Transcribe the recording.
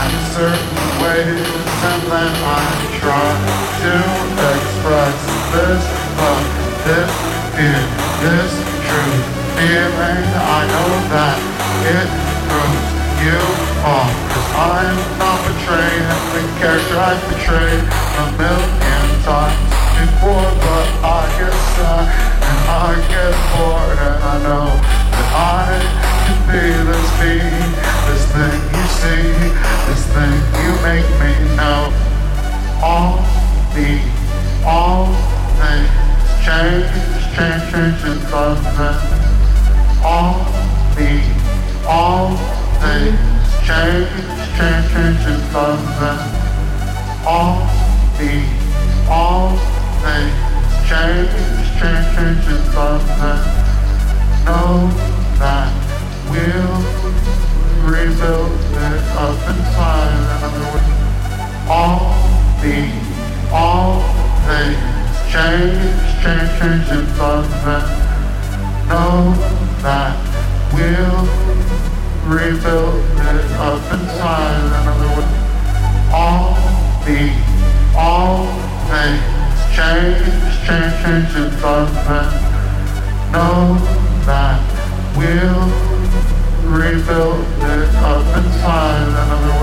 act certain ways, and then I try to express this, but this fear, this true feeling, I know that it proves you off. Cause I'm not betraying the character I've betrayed a million times before, but I get sad uh, and I get bored, and I know see, this thing you make me know. All me, all things change, change, change, and something. All me, all things change, change, change, and something. All me, all things change, change, change, and something. Know change, change, change, and something. Know that we'll rebuild it up inside. In other words, all the, all things change, change, change, and something. Know that we'll rebuild